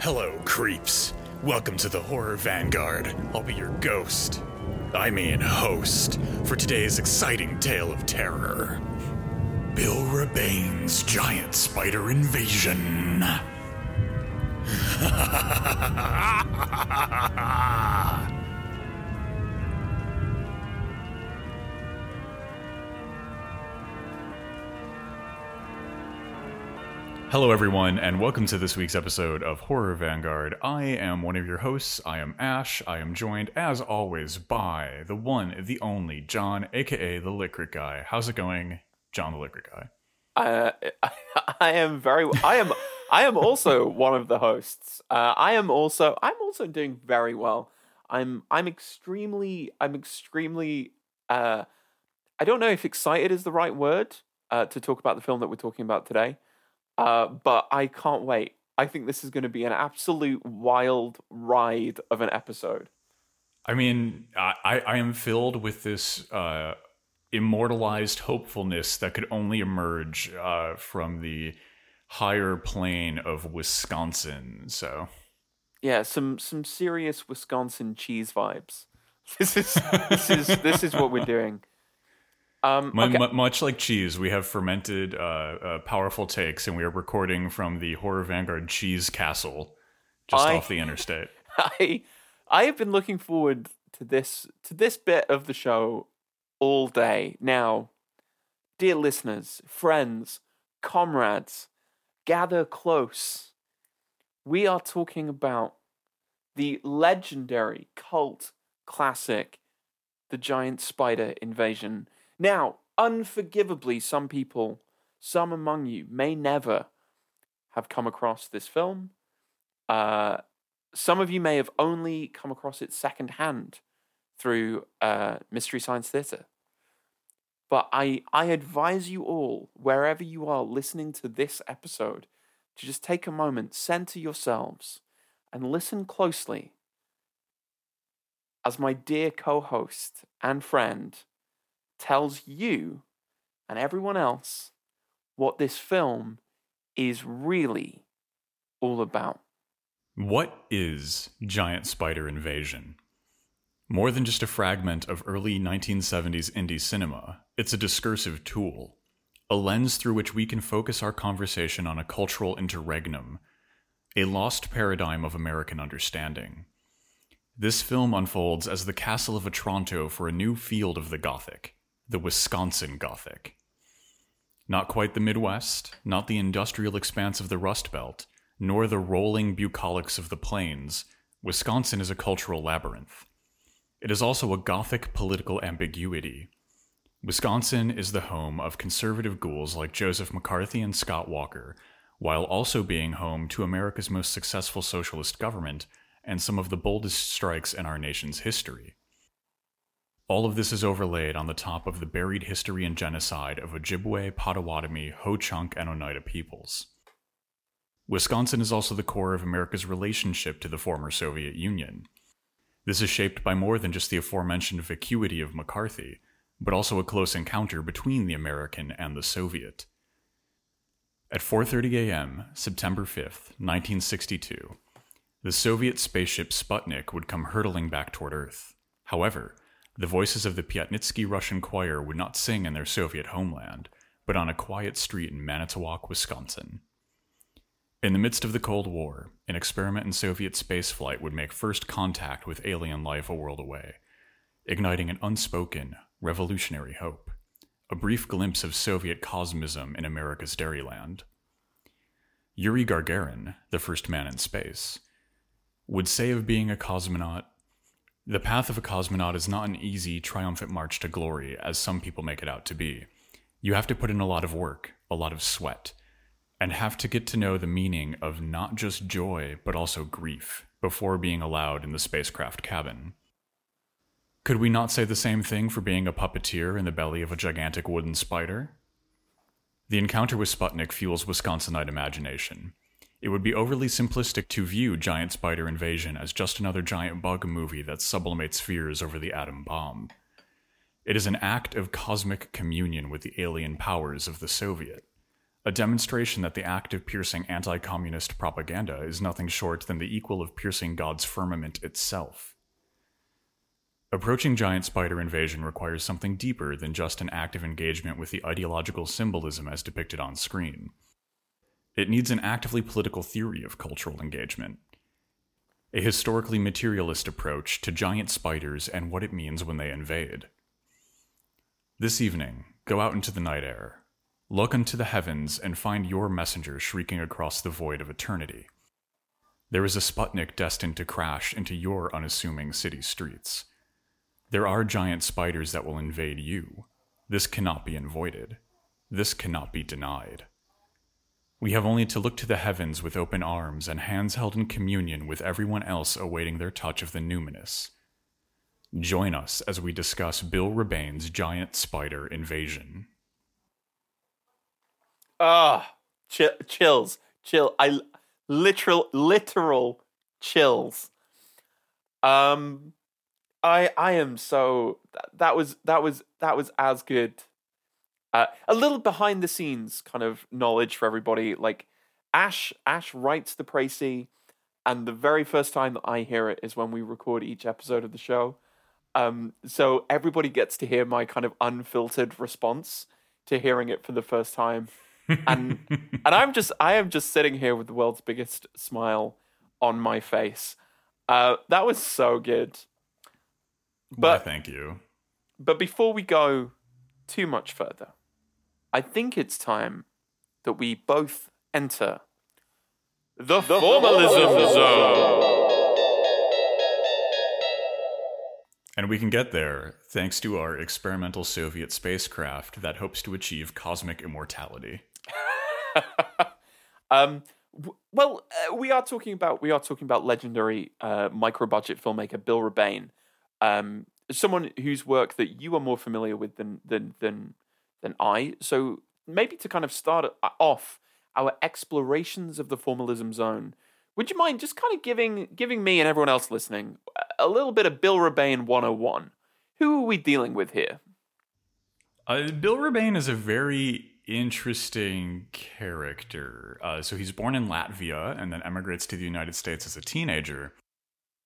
Hello, creeps. Welcome to the Horror Vanguard. I'll be your ghost. I mean, host, for today's exciting tale of terror Bill Rebane's Giant Spider Invasion. Hello, everyone, and welcome to this week's episode of Horror Vanguard. I am one of your hosts. I am Ash. I am joined, as always, by the one, the only John, aka the Liquid Guy. How's it going, John, the Liquid Guy? Uh, I am very. I am. I am also one of the hosts. Uh, I am also. I'm also doing very well. I'm. I'm extremely. I'm extremely. Uh, I don't know if excited is the right word uh, to talk about the film that we're talking about today. Uh, but I can't wait. I think this is going to be an absolute wild ride of an episode. I mean, I, I am filled with this uh, immortalized hopefulness that could only emerge uh, from the higher plane of Wisconsin. So, yeah, some some serious Wisconsin cheese vibes. This is this is this is what we're doing. Um, okay. M- much like cheese, we have fermented, uh, uh, powerful takes, and we are recording from the Horror Vanguard Cheese Castle, just I, off the interstate. I, I have been looking forward to this to this bit of the show all day. Now, dear listeners, friends, comrades, gather close. We are talking about the legendary cult classic, The Giant Spider Invasion now, unforgivably, some people, some among you, may never have come across this film. Uh, some of you may have only come across it secondhand through uh, Mystery Science Theatre. But I, I advise you all, wherever you are listening to this episode, to just take a moment, center yourselves, and listen closely as my dear co host and friend, tells you and everyone else what this film is really all about. What is Giant Spider Invasion? More than just a fragment of early 1970s indie cinema, it's a discursive tool, a lens through which we can focus our conversation on a cultural interregnum, a lost paradigm of American understanding. This film unfolds as the castle of Otranto for a new field of the Gothic, the Wisconsin Gothic. Not quite the Midwest, not the industrial expanse of the Rust Belt, nor the rolling bucolics of the plains, Wisconsin is a cultural labyrinth. It is also a Gothic political ambiguity. Wisconsin is the home of conservative ghouls like Joseph McCarthy and Scott Walker, while also being home to America's most successful socialist government and some of the boldest strikes in our nation's history. All of this is overlaid on the top of the buried history and genocide of Ojibwe, Potawatomi, Ho-Chunk, and Oneida peoples. Wisconsin is also the core of America's relationship to the former Soviet Union. This is shaped by more than just the aforementioned vacuity of McCarthy, but also a close encounter between the American and the Soviet. At 4:30 a.m., September 5th, 1962, the Soviet spaceship Sputnik would come hurtling back toward Earth. However, the voices of the Pyatnitsky Russian choir would not sing in their Soviet homeland, but on a quiet street in Manitowoc, Wisconsin. In the midst of the Cold War, an experiment in Soviet spaceflight would make first contact with alien life a world away, igniting an unspoken, revolutionary hope, a brief glimpse of Soviet cosmism in America's Dairyland. Yuri Gagarin, the first man in space, would say of being a cosmonaut the path of a cosmonaut is not an easy, triumphant march to glory, as some people make it out to be. You have to put in a lot of work, a lot of sweat, and have to get to know the meaning of not just joy, but also grief, before being allowed in the spacecraft cabin. Could we not say the same thing for being a puppeteer in the belly of a gigantic wooden spider? The encounter with Sputnik fuels Wisconsinite imagination. It would be overly simplistic to view Giant Spider Invasion as just another giant bug movie that sublimates fears over the atom bomb. It is an act of cosmic communion with the alien powers of the Soviet, a demonstration that the act of piercing anti communist propaganda is nothing short than the equal of piercing God's firmament itself. Approaching giant spider invasion requires something deeper than just an active engagement with the ideological symbolism as depicted on screen. It needs an actively political theory of cultural engagement, a historically materialist approach to giant spiders and what it means when they invade. This evening, go out into the night air, look unto the heavens, and find your messenger shrieking across the void of eternity. There is a Sputnik destined to crash into your unassuming city streets. There are giant spiders that will invade you. This cannot be avoided. This cannot be denied. We have only to look to the heavens with open arms and hands held in communion with everyone else awaiting their touch of the numinous. Join us as we discuss Bill Rebane's giant spider invasion. Ah, chill, chills, chill. I literal, literal chills. Um, I I am so that was that was that was as good. Uh, a little behind the scenes kind of knowledge for everybody. Like Ash Ash writes the précis, and the very first time that I hear it is when we record each episode of the show. Um, so everybody gets to hear my kind of unfiltered response to hearing it for the first time, and and I'm just I am just sitting here with the world's biggest smile on my face. Uh, that was so good. But Why, thank you. But before we go too much further, I think it's time that we both enter the, the formalism, zone. And we can get there thanks to our experimental Soviet spacecraft that hopes to achieve cosmic immortality. um, w- well, uh, we are talking about we are talking about legendary uh, micro budget filmmaker Bill Rebane, um, someone whose work that you are more familiar with than than than than I. So maybe to kind of start off our explorations of the formalism zone, would you mind just kind of giving giving me and everyone else listening a little bit of Bill Rebane 101? Who are we dealing with here? Uh, Bill Rebane is a very interesting character. Uh, so he's born in Latvia and then emigrates to the United States as a teenager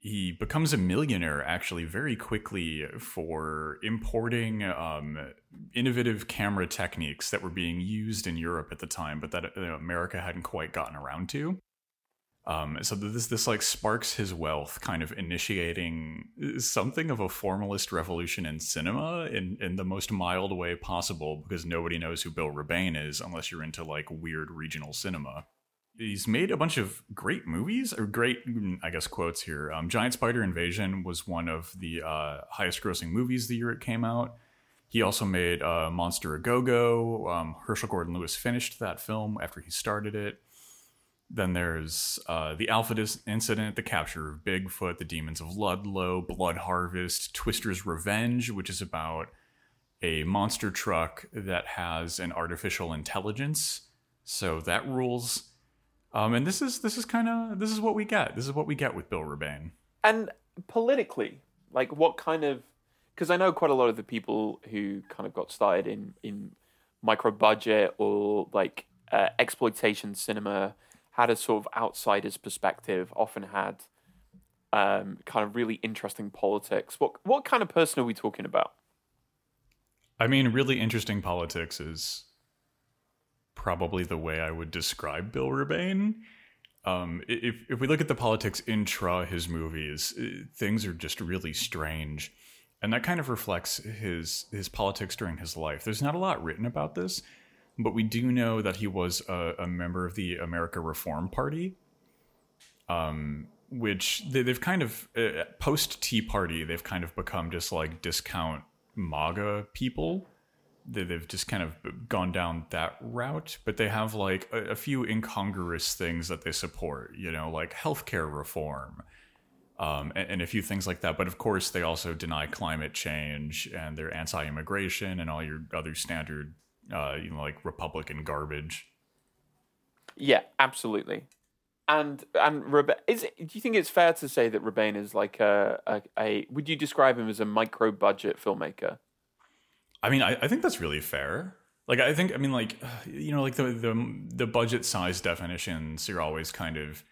he becomes a millionaire actually very quickly for importing um, innovative camera techniques that were being used in Europe at the time, but that uh, America hadn't quite gotten around to. Um, so this this like sparks his wealth, kind of initiating something of a formalist revolution in cinema in in the most mild way possible, because nobody knows who Bill Rebane is unless you're into like weird regional cinema he's made a bunch of great movies or great i guess quotes here. Um, giant spider invasion was one of the uh, highest grossing movies the year it came out. He also made uh, monster a go-go um, herschell gordon lewis finished that film after he started it. Then there's uh, the alpha Dis- incident the capture of bigfoot the demons of ludlow blood harvest twister's revenge which is about a monster truck that has an artificial intelligence. So that rules um, and this is this is kind of this is what we get. This is what we get with Bill Rebane. And politically, like what kind of? Because I know quite a lot of the people who kind of got started in in micro budget or like uh, exploitation cinema had a sort of outsider's perspective. Often had um, kind of really interesting politics. What what kind of person are we talking about? I mean, really interesting politics is probably the way I would describe Bill Rebane. Um, if if we look at the politics intra his movies, things are just really strange, and that kind of reflects his his politics during his life. There's not a lot written about this, but we do know that he was a, a member of the America Reform Party, um, which they, have kind of uh, post Tea Party. They've kind of become just like discount MAGA people they've just kind of gone down that route, but they have like a, a, few incongruous things that they support, you know, like healthcare reform, um, and, and, a few things like that. But of course, they also deny climate change and they're anti-immigration and all your other standard, uh, you know, like Republican garbage. Yeah, absolutely. And and Rebe- is it, do you think it's fair to say that Rebane is like a, a, a would you describe him as a micro budget filmmaker? I mean, I, I think that's really fair. like I think I mean like you know like the the the budget size definitions are always kind of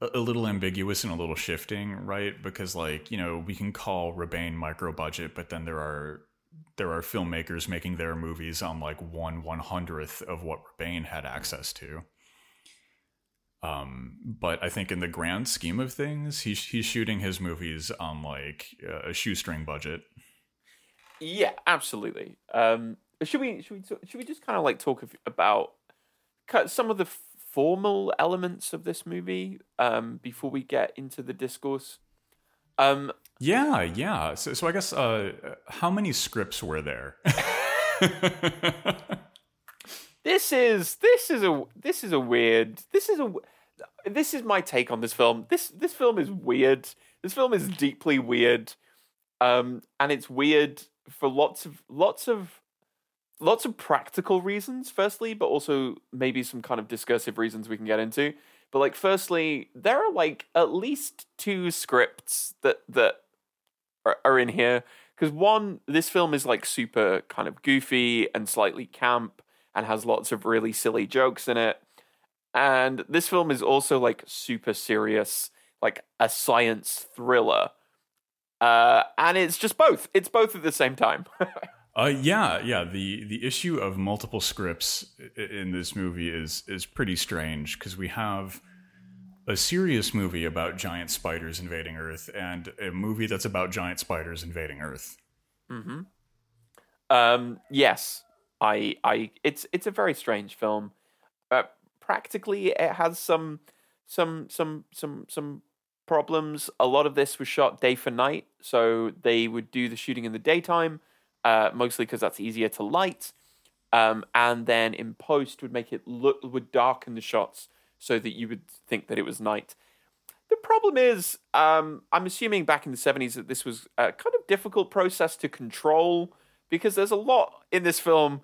a, little ambiguous and a little shifting, right? Because like you know we can call Rebane micro budget, but then there are there are filmmakers making their movies on like one one hundredth of what Rebane had access to. Um, but I think in the grand scheme of things, he's he's shooting his movies on like a shoestring budget. Yeah, absolutely. Um, should we should we should we just kind of like talk about some of the formal elements of this movie um, before we get into the discourse? Um, yeah, yeah. So, so I guess uh, how many scripts were there? this is this is a this is a weird this is a this is my take on this film. This this film is weird. This film is deeply weird, um, and it's weird for lots of lots of lots of practical reasons. Firstly, but also maybe some kind of discursive reasons we can get into. But like, firstly, there are like at least two scripts that that are, are in here. Because one, this film is like super kind of goofy and slightly camp, and has lots of really silly jokes in it. And this film is also like super serious, like a science thriller. Uh, and it's just both. It's both at the same time. uh, yeah, yeah. The the issue of multiple scripts in this movie is is pretty strange because we have a serious movie about giant spiders invading Earth and a movie that's about giant spiders invading Earth. Hmm. Um. Yes. I. I. It's. It's a very strange film. Uh, practically it has some some some some some problems. A lot of this was shot day for night, so they would do the shooting in the daytime, uh, mostly because that's easier to light. Um, and then in post would make it look would darken the shots so that you would think that it was night. The problem is, um, I'm assuming back in the 70s that this was a kind of difficult process to control because there's a lot in this film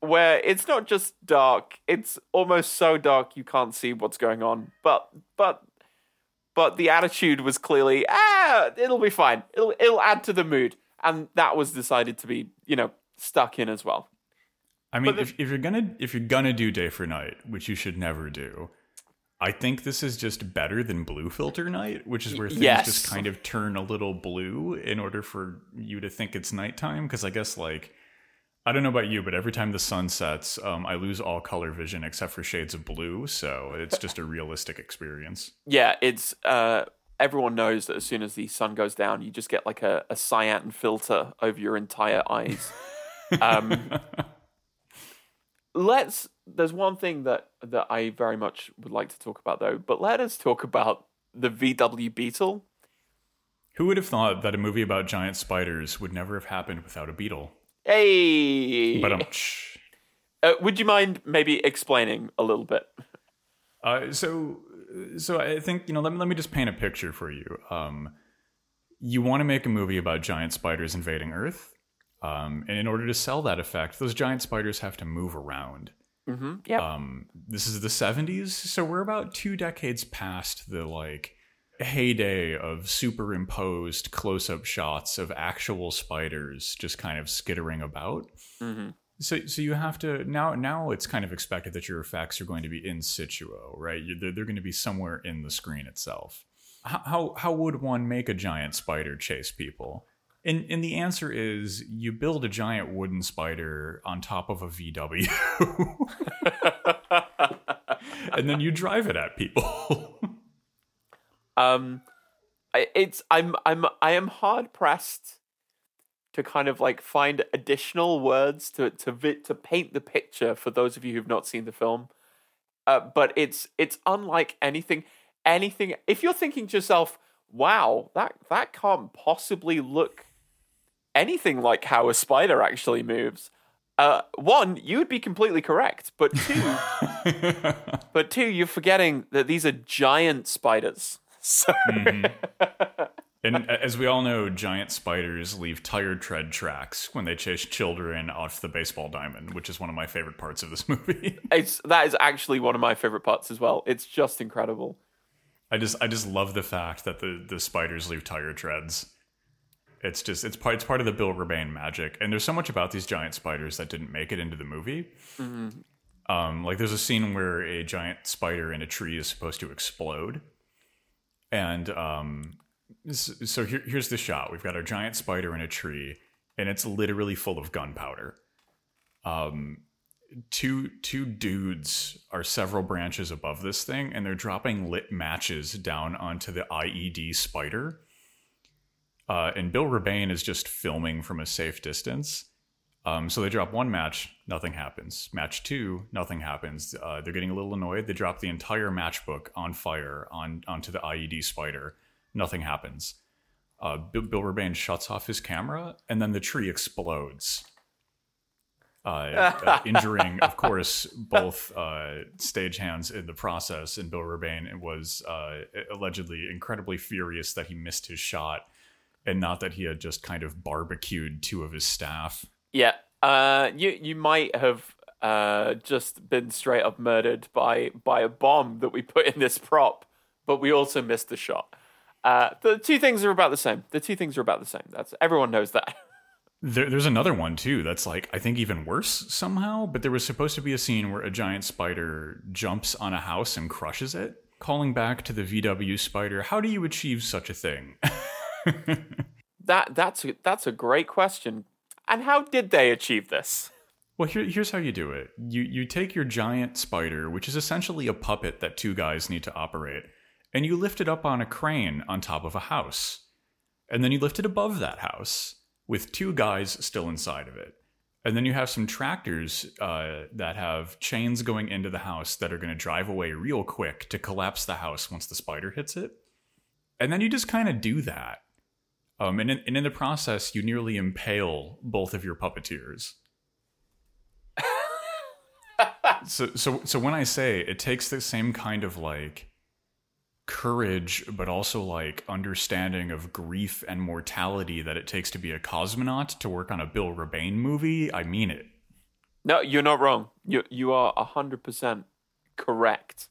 where it's not just dark it's almost so dark you can't see what's going on but but but the attitude was clearly ah it'll be fine. It'll it'll add to the mood. And that was decided to be you know stuck in as well. I mean the, if, if you're gonna if you're gonna do day for night which you should never do i think this is just better than blue filter night which is where things yes. just kind of turn a little blue in order for you to think it's nighttime. Because i guess like I don't know about you, but every time the sun sets, um, I lose all color vision except for shades of blue. So it's just a realistic experience. Yeah, it's uh, everyone knows that as soon as the sun goes down, you just get like a, a cyan filter over your entire eyes. um, let's. There's one thing that that I very much would like to talk about though, but let us talk about the VW Beetle. Who would have thought that a movie about giant spiders would never have happened without a beetle? Hey. But um, uh, would you mind maybe explaining a little bit? Uh, so, so I think you know. Let me let me just paint a picture for you. Um, you want to make a movie about giant spiders invading Earth, um, and in order to sell that effect, those giant spiders have to move around. Mm-hmm. Yeah. Um, this is the '70s, so we're about two decades past the like heyday of superimposed close-up shots of actual spiders just kind of skittering about. Mm-hmm. So, so you have to now. Now it's kind of expected that your effects are going to be in situ, right? They're, they're going to be somewhere in the screen itself. How, how how would one make a giant spider chase people? And and the answer is you build a giant wooden spider on top of a VW, and then you drive it at people. Um, it's I'm I'm I am hard pressed to kind of like find additional words to to vi- to paint the picture for those of you who've not seen the film. Uh, but it's it's unlike anything anything. If you're thinking to yourself, "Wow, that that can't possibly look anything like how a spider actually moves," uh, one, you would be completely correct, but two, but two, you're forgetting that these are giant spiders. So. Mm-hmm. And as we all know, giant spiders leave tire tread tracks when they chase children off the baseball diamond, which is one of my favorite parts of this movie. it's that is actually one of my favorite parts as well. It's just incredible. I just I just love the fact that the the spiders leave tire treads. It's just it's part it's part of the Bill Rebane magic, and there's so much about these giant spiders that didn't make it into the movie. Mm-hmm. Um, like there's a scene where a giant spider in a tree is supposed to explode, and um, so here, here's the shot. We've got our giant spider in a tree, and it's literally full of gunpowder. Um, two two dudes are several branches above this thing, and they're dropping lit matches down onto the IED spider. Uh, and Bill Rebane is just filming from a safe distance. Um, so they drop one match, nothing happens. Match two, nothing happens. Uh, they're getting a little annoyed. They drop the entire matchbook on fire on onto the IED spider. Nothing happens. Uh, Bill, Bill shuts off his camera, and then the tree explodes, uh, uh, injuring, of course, both uh, stagehands in the process. And Bill Rebane was uh, allegedly incredibly furious that he missed his shot, and not that he had just kind of barbecued two of his staff. Yeah. Uh, you you might have uh, just been straight up murdered by by a bomb that we put in this prop, but we also missed the shot. Uh, the two things are about the same. The two things are about the same. That's everyone knows that. There, there's another one too that's like I think even worse somehow. But there was supposed to be a scene where a giant spider jumps on a house and crushes it. Calling back to the VW spider, how do you achieve such a thing? that that's a, that's a great question. And how did they achieve this? Well, here, here's how you do it. You you take your giant spider, which is essentially a puppet that two guys need to operate, and you lift it up on a crane on top of a house. And then you lift it above that house with two guys still inside of it. And then you have some tractors uh, that have chains going into the house that are going to drive away real quick to collapse the house once the spider hits it. And then you just kind of do that. Um, and, in, and in the process, you nearly impale both of your puppeteers. so, so, so when I say it takes the same kind of like courage, but also like understanding of grief and mortality that it takes to be a cosmonaut to work on a Bill Rebane movie, I mean it. No, you're not wrong. You you are hundred percent correct.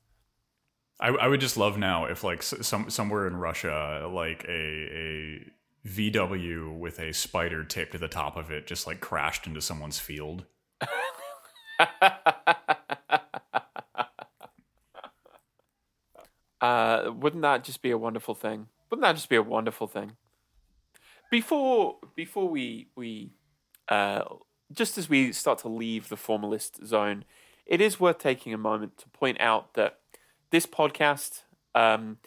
I, I would just love now if like some somewhere in Russia, like a a VW with a spider taped to the top of it just like crashed into someone's field. uh, wouldn't that just be a wonderful thing? Wouldn't that just be a wonderful thing? Before before we we uh, just as we start to leave the formalist zone, it is worth taking a moment to point out that this podcast um,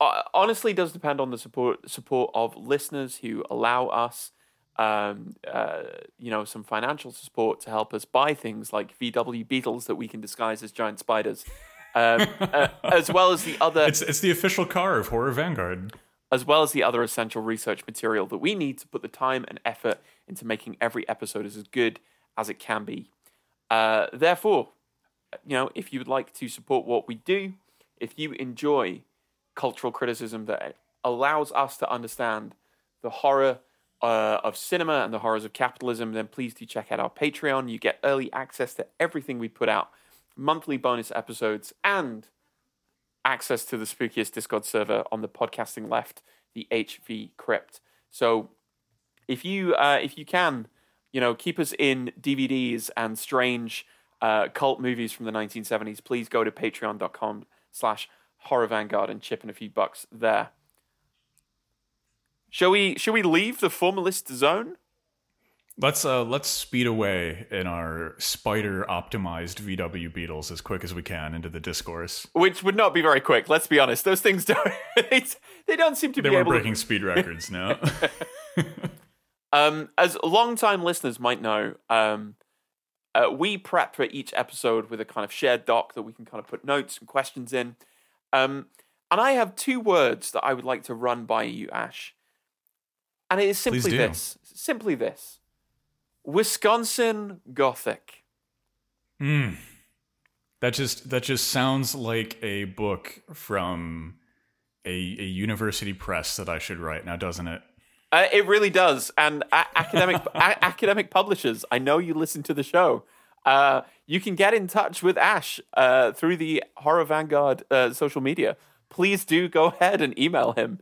honestly does depend on the support support of listeners who allow us um, uh, you know some financial support to help us buy things like VW Beetles that we can disguise as giant spiders um, uh, as well as the other it's, it's the official car of horror vanguard. As well as the other essential research material that we need to put the time and effort into making every episode as good as it can be. Uh, therefore you know if you would like to support what we do if you enjoy cultural criticism that allows us to understand the horror uh, of cinema and the horrors of capitalism, then please do check out our Patreon. You get early access to everything we put out, monthly bonus episodes, and access to the spookiest Discord server on the podcasting left, the HV Crypt. So if you uh, if you can, you know, keep us in DVDs and strange uh, cult movies from the 1970s, please go to patreon.com slash Horror Vanguard and chipping a few bucks there. Shall we? Shall we leave the formalist zone? Let's uh let's speed away in our spider optimized VW Beetles as quick as we can into the discourse. Which would not be very quick. Let's be honest; those things don't they, they don't seem to they be were able breaking to... speed records now. um, as long-time listeners might know, um, uh, we prep for each episode with a kind of shared doc that we can kind of put notes and questions in. Um, and I have two words that I would like to run by you, Ash. And it is simply this. Simply this. Wisconsin Gothic. Hmm. That just that just sounds like a book from a, a university press that I should write now, doesn't it? Uh, it really does. And a- academic academic publishers, I know you listen to the show. Uh, you can get in touch with Ash uh, through the Horror Vanguard uh, social media. Please do go ahead and email him.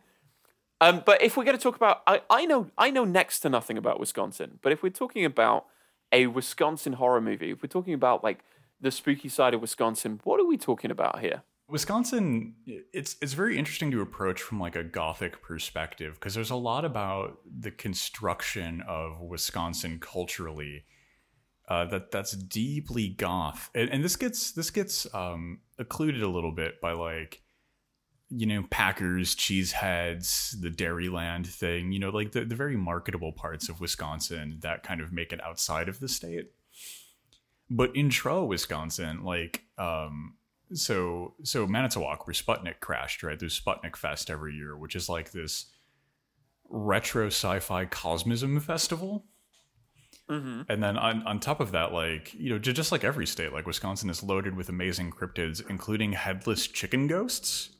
Um, but if we're going to talk about, I, I know I know next to nothing about Wisconsin. But if we're talking about a Wisconsin horror movie, if we're talking about like the spooky side of Wisconsin, what are we talking about here? Wisconsin, it's it's very interesting to approach from like a gothic perspective because there's a lot about the construction of Wisconsin culturally uh, that that's deeply goth, and, and this gets this gets um, occluded a little bit by like you know Packers, cheeseheads, the Dairyland thing, you know, like the the very marketable parts of Wisconsin that kind of make it outside of the state. But intro Wisconsin, like um, so so Manitowoc, where Sputnik crashed, right? There's Sputnik Fest every year, which is like this retro sci-fi cosmism festival. Mm-hmm. And then on, on top of that, like, you know, just like every state, like Wisconsin is loaded with amazing cryptids, including headless chicken ghosts.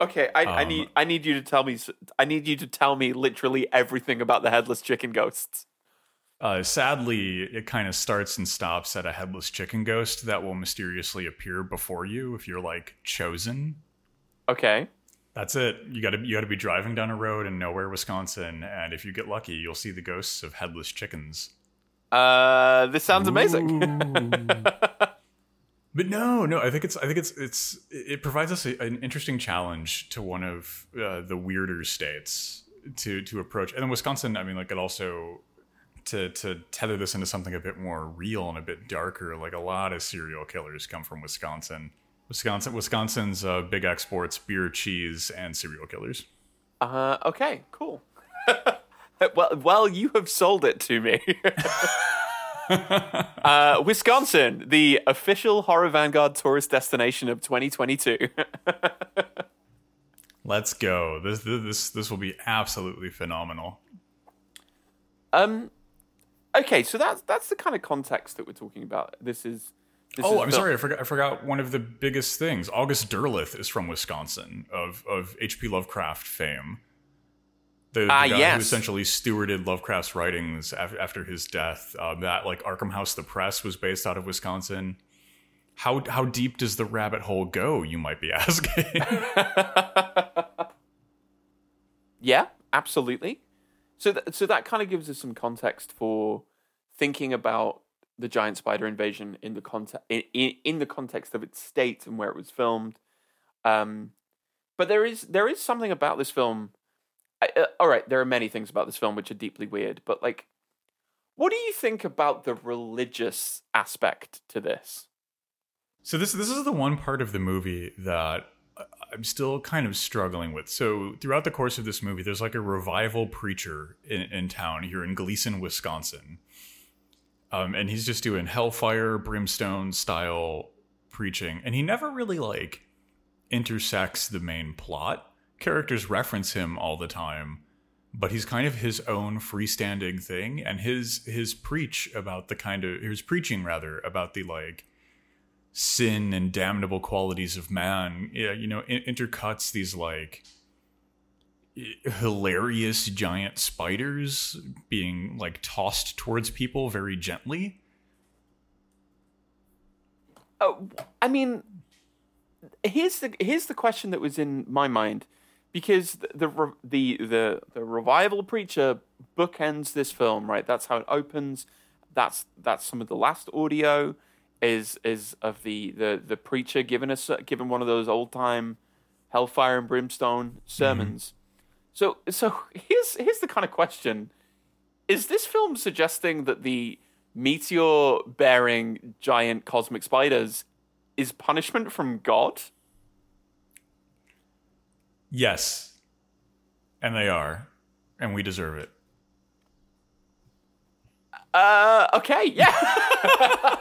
Okay, I, I Um, need I need you to tell me I need you to tell me literally everything about the headless chicken ghosts. Uh, sadly, it kind of starts and stops at a headless chicken ghost that will mysteriously appear before you if you're like chosen. Okay. That's it. You got to you got to be driving down a road in nowhere, Wisconsin, and if you get lucky, you'll see the ghosts of headless chickens. Uh, this sounds amazing. But no, no, I think it's I think it's it's it provides us a, an interesting challenge to one of uh, the weirder states to to approach. And then Wisconsin, I mean, like it also to to tether this into something a bit more real and a bit darker. Like a lot of serial killers come from Wisconsin. Wisconsin, Wisconsin's uh, big exports: beer, cheese, and serial killers. Uh, okay, cool. well, well, you have sold it to me. uh, Wisconsin, the official Horror Vanguard tourist destination of 2022. Let's go. This this this will be absolutely phenomenal. um, okay, so that's that's the kind of context that we're talking about. This is. This Oh, I'm the- sorry. I forgot. I forgot one of the biggest things. August Derleth is from Wisconsin, of of H.P. Lovecraft fame. The, the Ah, guy yes. who essentially stewarded Lovecraft's writings af- after his death. Uh, that like Arkham House, the press was based out of Wisconsin. How how deep does the rabbit hole go? You might be asking. Yeah, absolutely. So, th- so that kind of gives us some context for thinking about the giant spider invasion in the context in, in, in the context of its state and where it was filmed. Um, but there is there is something about this film. I, uh, all right, there are many things about this film which are deeply weird, but like, what do you think about the religious aspect to this? So this this is the one part of the movie that I'm still kind of struggling with. So throughout the course of this movie, there's like a revival preacher in, in town here in Gleason, Wisconsin, um, and he's just doing hellfire, brimstone style preaching, and he never really like intersects the main plot. Characters reference him all the time, but he's kind of his own freestanding thing, and his his preach about the kind of his preaching rather about the like sin and damnable qualities of man yeah, you know in- intercuts these like hilarious giant spiders being like tossed towards people very gently Oh, I mean, here's the here's the question that was in my mind, because the the the the, revival preacher bookends this film, right? That's how it opens. That's that's some of the last audio is is of the the the preacher giving us giving one of those old time hellfire and brimstone mm-hmm. sermons. So so here's here's the kind of question: Is this film suggesting that the meteor bearing giant cosmic spiders is punishment from God? yes and they are and we deserve it Uh, okay, yeah.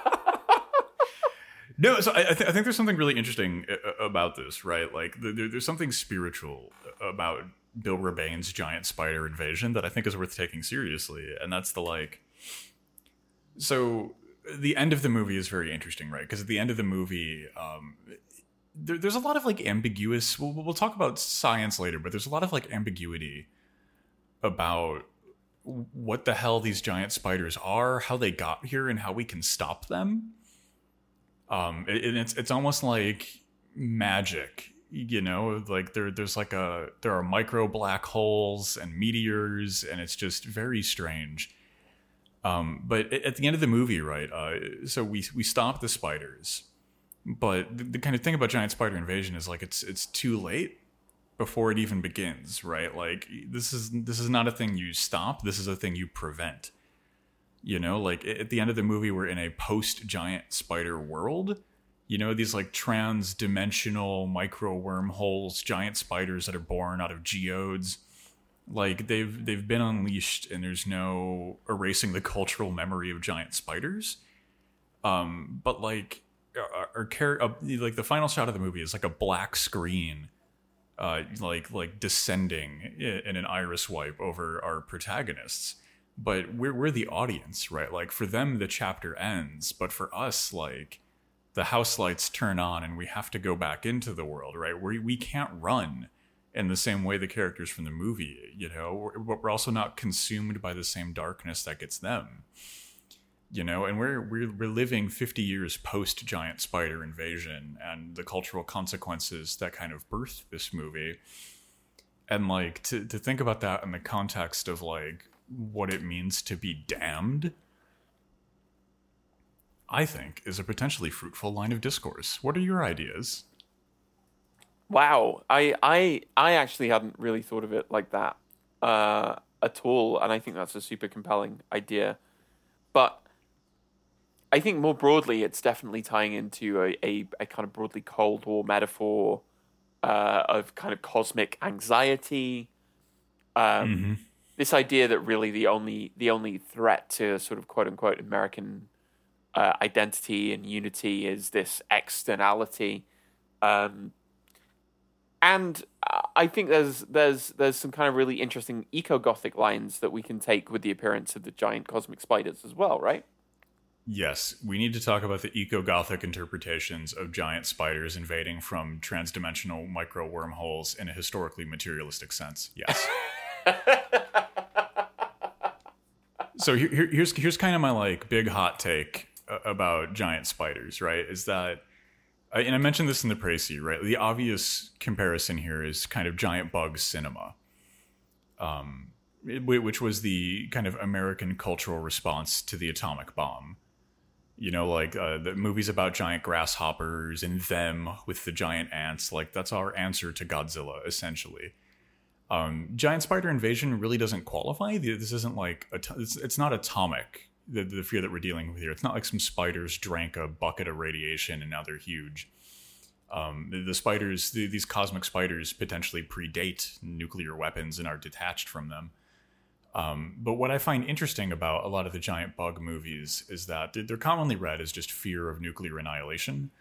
No, so I, I, th- I think there's something really interesting uh, about this, right? Like, there, there's something spiritual about Bill Rebane's giant spider invasion that I think is worth taking seriously, and that's the like. So, the end of the movie is very interesting, right? Because at the end of the movie, um, there, there's a lot of like ambiguous. We'll, we'll talk about science later, but there's a lot of like ambiguity about what the hell these giant spiders are, how they got here, and how we can stop them um it- it's it's almost like magic you know like there there's like a there are micro black holes and meteors and it's just very strange. Um but at the end of the movie right uh so we we stop the spiders. But the, the kind of thing about giant spider invasion is like it's it's too late before it even begins right? Like this is this is not a thing you stop this is a thing you prevent. You know like at the end of the movie we're in a post giant spider world you know these like trans-dimensional micro wormholes giant spiders that are born out of geodes? Like they've they've been unleashed and there's no erasing the cultural memory of giant spiders. Um but like our char- uh, like the final shot of the movie is like a black screen uh like like descending in an iris wipe over our protagonists. But we're we're the audience right? Like for them the chapter ends but for us like the house lights turn on and we have to go back into the world, right? We we can't run in the same way the characters from the movie, you know, but we're also not consumed by the same darkness that gets them. You know, and we're we're we're living 50 years post giant spider invasion and the cultural consequences that kind of birthed this movie. And like to to think about that in the context of like what it means to be damned I think, is a potentially fruitful line of discourse. What are your ideas? Wow, I I I actually hadn't really thought of it like that uh, at all, and I think that's a super compelling idea. But I think more broadly, it's definitely tying into a, a, a kind of broadly Cold War metaphor uh, of kind of cosmic anxiety. Um, mm-hmm. This idea that really the only the only threat to sort of quote unquote American uh, identity and unity is this externality. Um, and I think there's there's there's some kind of really interesting eco gothic lines that we can take with the appearance of the giant cosmic spiders as well, right? Yes, we need to talk about the eco gothic interpretations of giant spiders invading from transdimensional micro wormholes in a historically materialistic sense. Yes. so here, here's here's kind of my like big hot take about giant spiders, right? Is that, and I mentioned this in the précis, right? The obvious comparison here is kind of giant bug cinema, um, which was the kind of American cultural response to the atomic bomb. You know, like uh, the movies about giant grasshoppers and them with the giant ants. Like that's our answer to Godzilla, essentially. Um, giant spider invasion really doesn't qualify. This isn't like it's, it's not atomic the, the fear that we're dealing with here. It's not like some spiders drank a bucket of radiation and now they're huge. Um, the, the, spiders, the, these cosmic spiders, potentially predate nuclear weapons and are detached from them. Um, but what I find interesting about a lot of the giant bug movies is that they're commonly read as just fear of nuclear annihilation.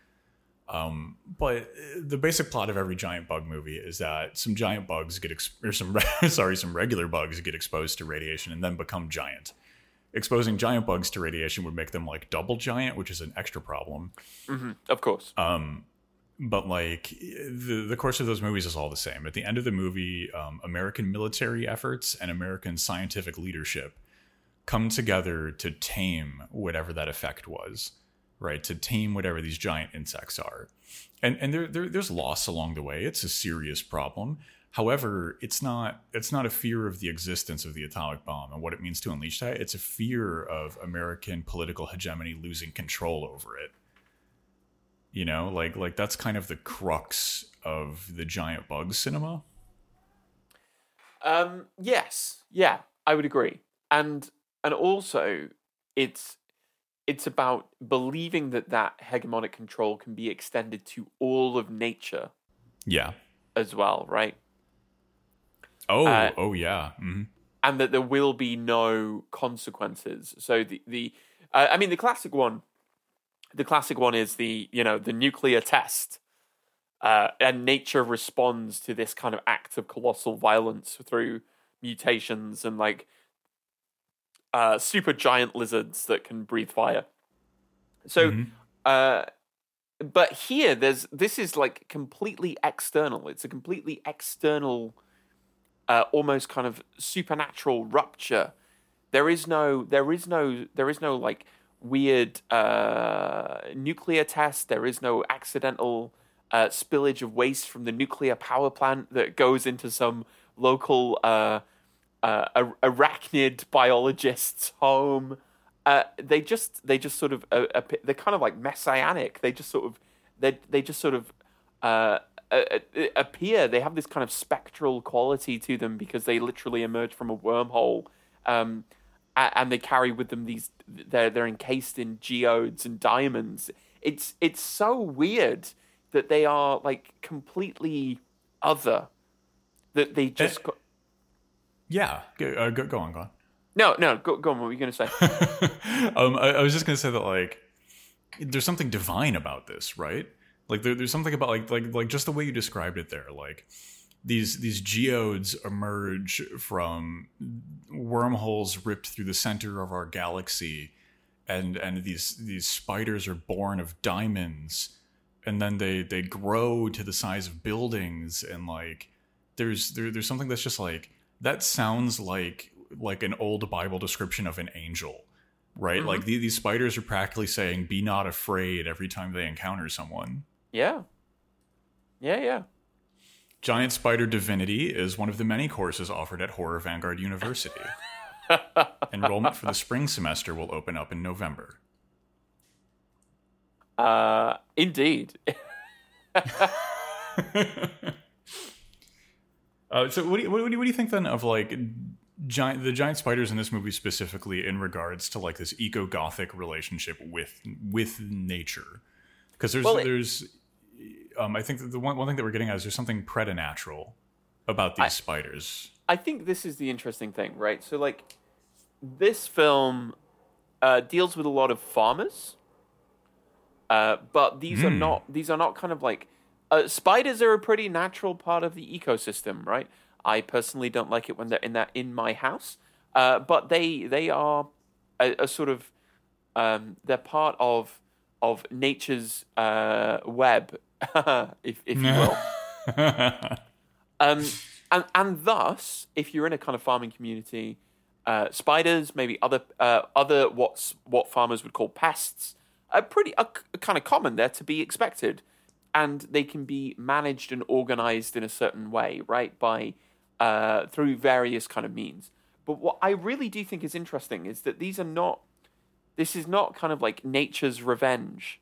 Um, but the basic plot of every giant bug movie is that some giant bugs get or some sorry some regular bugs get exposed to radiation and then become giant exposing giant bugs to radiation would make them like double giant, which is an extra problem. Mm-hmm, of course. Um, but like the the course of those movies is all the same. At the end of the movie, um, American military efforts and American scientific leadership come together to tame whatever that effect was, right? To tame whatever these giant insects are, and and there, there there's loss along the way. It's a serious problem. However, it's not it's not a fear of the existence of the atomic bomb and what it means to unleash that. It's a fear of American political hegemony losing control over it. You know, like like that's kind of the crux of the giant bug cinema. Um yes. Yeah, I would agree. And and also it's it's about believing that that hegemonic control can be extended to all of nature. Yeah. As well, right? Oh, uh, oh yeah. Mm-hmm. And that there will be no consequences. So the the uh, I mean the classic one, the classic one is the you know the nuclear test, uh, and nature responds to this kind of act of colossal violence through mutations and like uh, super giant lizards that can breathe fire. So, mm-hmm. uh, but here there's this is like completely external. It's a completely external uh, almost kind of supernatural rupture. There is no, there is no, there is no like weird uh, nuclear test. There is no accidental uh, spillage of waste from the nuclear power plant that goes into some local uh, uh, arachnid biologist's home. Uh, they just they just sort of uh, they're kind of like messianic. They just sort of they they just sort of uh, appear. They have this kind of spectral quality to them because they literally emerge from a wormhole. Um, and they carry with them these they're they're encased in geodes and diamonds. It's it's so weird that they are like completely other. That they just uh, yeah. Go, uh, go, go on, go on. No, no, go, go on. What were you going to say? um, I, I was just going to say that like there's something divine about this, right? Like there, there's something about like like like just the way you described it there, like these these geodes emerge from wormholes ripped through the center of our galaxy and and these these spiders are born of diamonds and then they they grow to the size of buildings and like there's there, there's something that's just like that sounds like like an old bible description of an angel right mm-hmm. like the, these spiders are practically saying be not afraid every time they encounter someone yeah yeah yeah Giant Spider Divinity is one of the many courses offered at Horror Vanguard University. Enrollment for the spring semester will open up in November. Uh, indeed. uh, so, what do, you, what, do you, what do you think then of like giant the giant spiders in this movie specifically in regards to like this eco gothic relationship with with nature? Because there's well, there's um, I think the one, one thing that we're getting at is there's something preternatural about these I, spiders. I think this is the interesting thing, right? So, like, this film uh, deals with a lot of farmers, uh, but these mm. are hmm. not these are not kind of like uh, spiders are a pretty natural part of the ecosystem, right? I personally don't like it when they're in that in my house, uh, but they they are a, a sort of um, they're part of of nature's uh, web if, if you will. um, and, and thus, if you're in a kind of farming community, uh, spiders, maybe other uh, other what's what farmers would call pests, are pretty are kind of common. They're to be expected, and they can be managed and organized in a certain way, right? By uh, through various kind of means. But what I really do think is interesting is that these are not. This is not kind of like nature's revenge,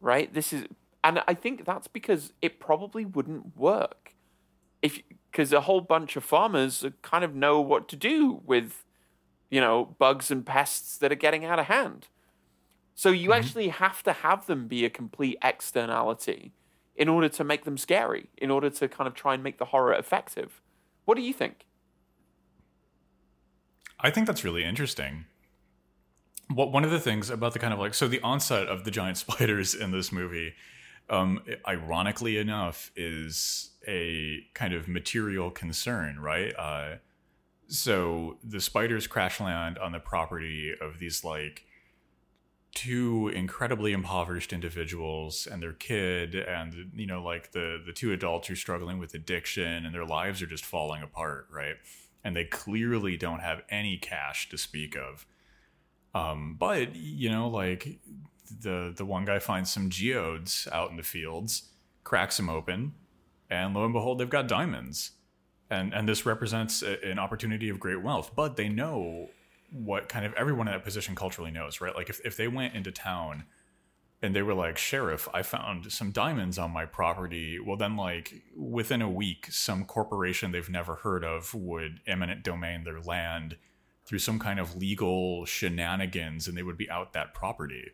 right? This is and I think that's because it probably wouldn't work if because a whole bunch of farmers kind of know what to do with you know bugs and pests that are getting out of hand. So you mm-hmm. actually have to have them be a complete externality in order to make them scary, in order to kind of try and make the horror effective. What do you think? I think that's really interesting. What one of the things about the kind of like so the onset of the giant spiders in this movie um, ironically enough, is a kind of material concern, right? Uh, so the spiders crash land on the property of these like two incredibly impoverished individuals and their kid and you know like the the two adults are struggling with addiction and their lives are just falling apart right and they clearly don't have any cash to speak of um, but you know like the the one guy finds some geodes out in the fields, cracks them open, and lo and behold, they've got diamonds. And and this represents a, an opportunity of great wealth. But they know what kind of everyone in that position culturally knows, right? Like if, if they went into town and they were like, Sheriff, I found some diamonds on my property. Well, then, like, within a week, some corporation they've never heard of would eminent domain their land through some kind of legal shenanigans and they would be out that property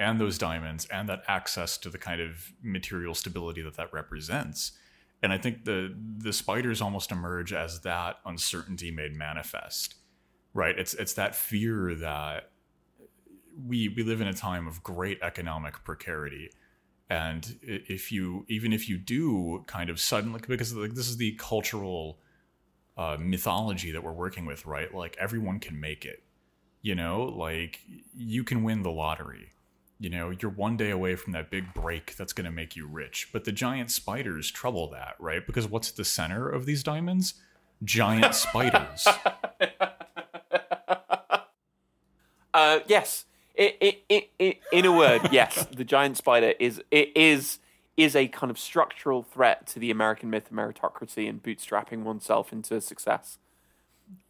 and those diamonds and that access to the kind of material stability that that represents. And i think the the spiders almost emerge as that uncertainty made manifest right? It's it's that fear that we we live in a time of great economic precarity. And if you even if you do kind of suddenly because like this is the cultural uh, mythology that we're working with right? Like everyone can make it you know? Like you can win the lottery you know, you're one day away from that big break that's going to make you rich. But the giant spiders trouble that, right? Because what's at the center of these diamonds? Giant spiders. Uh, yes. It, it, it, it, in a word, yes. The giant spider is it is is a kind of structural threat to the American myth of meritocracy and bootstrapping oneself into success.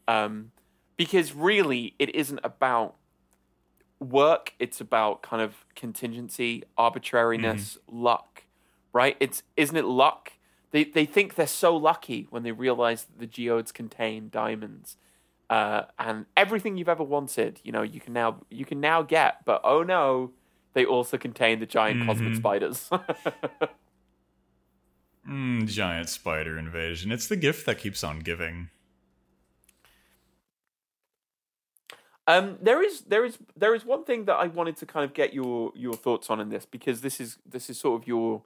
Um, because really, it isn't about work; it's about kind of contingency, arbitrariness, mm-hmm. luck. Right? It's isn't it luck? They they think they're so lucky when they realize that the geodes contain diamonds. Uh, and everything you've ever wanted, you know, you can now you can now get. But oh no, they also contain the giant mm-hmm. cosmic spiders. mm, giant spider invasion. It's the gift that keeps on giving. Um, there is there is there is one thing that I wanted to kind of get your your thoughts on in this because this is this is sort of your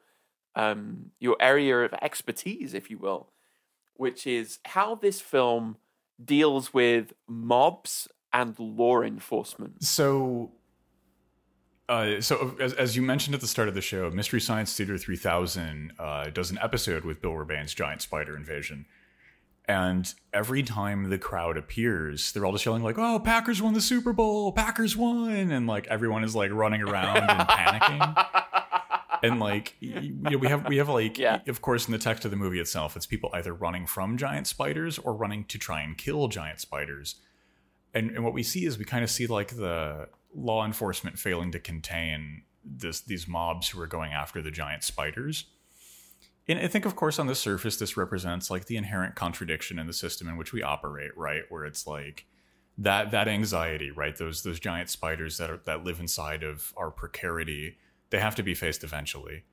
um your area of expertise, if you will, which is how this film deals with mobs and law enforcement. So uh, so as, as, you mentioned at the start of the show, Mystery Science Theater 3000 uh, does an episode with Bill Rebane's giant spider invasion. And every time the crowd appears, they're all just yelling like, "Oh, Packers won the Super Bowl! Packers won!" And like everyone is like running around and panicking. And like you know, we have we have like yeah. of course in the text of the movie itself, it's people either running from giant spiders or running to try and kill giant spiders. And and what we see is we kind of see like the law enforcement failing to contain this these mobs who are going after the giant spiders and I think, of course, on the surface, this represents like the inherent contradiction in the system in which we operate, right? Where it's like that that anxiety, right? Those those giant spiders that are, that live inside of our precarity, they have to be faced eventually,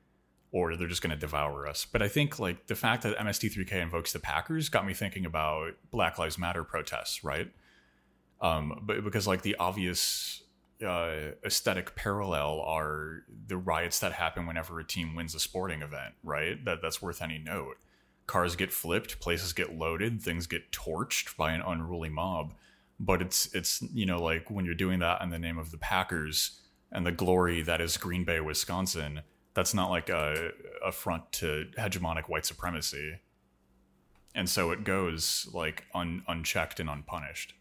or they're just going to devour us. But I think like the fact that MST3K invokes the Packers got me thinking about Black Lives Matter protests, right? Um, but because like the obvious uh, aesthetic parallel are the riots that happen whenever a team wins a sporting event, right? That that's worth any note. Cars get flipped, places get loaded, things get torched by an unruly mob. But it's it's you know like when you're doing that in the name of the Packers and the glory that is Green Bay, Wisconsin. That's not like a affront to hegemonic white supremacy. And so it goes like un, unchecked and unpunished.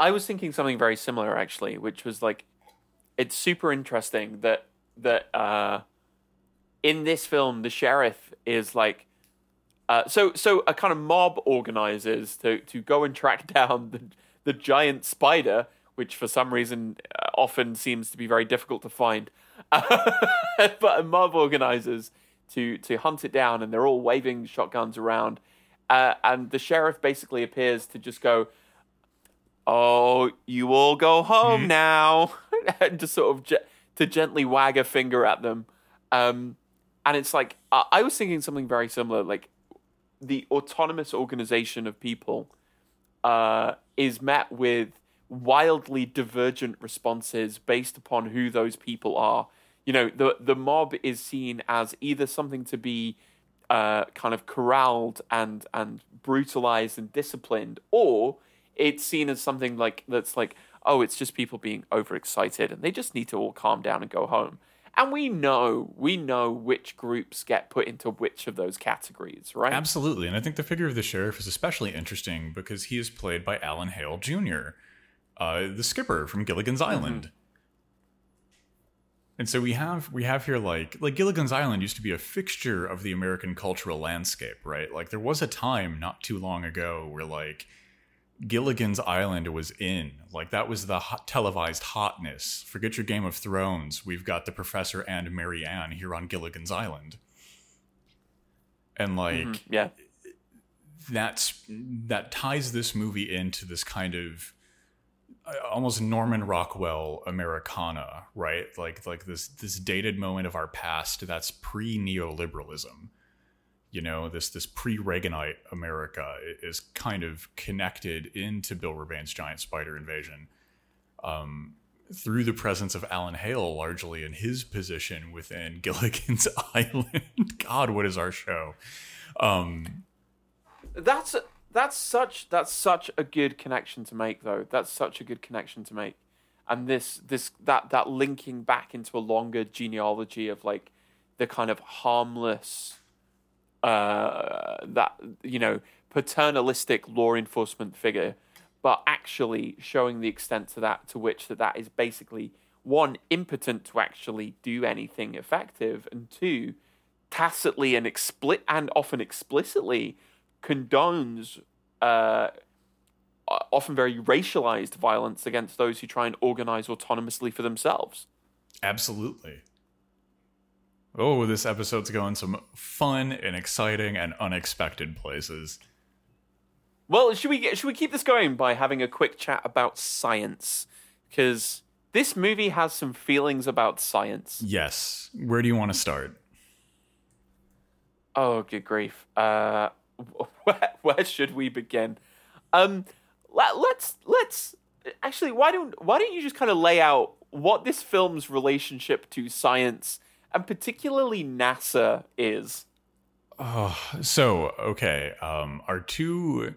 I was thinking something very similar actually, which was like it's super interesting that that uh, in this film the sheriff is like uh, so so a kind of mob organizes to to go and track down the the giant spider, which for some reason uh, often seems to be very difficult to find. but a mob organizes to to hunt it down, and they're all waving shotguns around. Uh, and the sheriff basically appears to just go, oh, you all go home mm-hmm. now, and just sort of ge- to gently wag a finger at them. Um, and it's like I-, I was thinking something very similar, like the autonomous organization of people uh, is met with wildly divergent responses based upon who those people are. You know, the the mob is seen as either something to be uh, kind of corralled and and brutalized and disciplined, or it's seen as something like that's like, oh, it's just people being overexcited and they just need to all calm down and go home. And we know, we know which groups get put into which of those categories, right? Absolutely. And I think the figure of the sheriff is especially interesting because he is played by Alan Hale Jr., uh, the skipper from Gilligan's mm-hmm. Island. Mm-hmm. And so we have we have here like like Gilligan's Island used to be a fixture of the American cultural landscape, right? Like there was a time not too long ago where like Gilligan's Island was in. Like that was the hot, televised hotness. Forget your Game of Thrones. We've got the Professor and Mary Ann here on Gilligan's Island. And like mm-hmm. yeah. That's that ties this movie into this kind of uh, almost Norman Rockwell Americana, right? Like like this this dated moment of our past that's pre neoliberalism you know this this pre-Reaganite America is kind of connected into Bill Rebane's giant spider invasion um, through the presence of Alan Hale, largely in his position within Gilligan's Island. God, what is our show? Um, that's that's such that's such a good connection to make, though. That's such a good connection to make, and this this that that linking back into a longer genealogy of like the kind of harmless uh, that you know paternalistic law enforcement figure, but actually showing the extent to that to which that that is basically one impotent to actually do anything effective, and two tacitly and expli- and often explicitly condones uh, often very racialized violence against those who try and organize autonomously for themselves. Absolutely. Oh, this episode's going some fun and exciting and unexpected places. Well, should we get, should we keep this going by having a quick chat about science? Because this movie has some feelings about science. Yes. Where do you want to start? Oh, good grief! Uh, where where should we begin? Um, let, let's let's actually why don't why don't you just kind of lay out what this film's relationship to science and particularly NASA is? Oh, so okay. Um, our two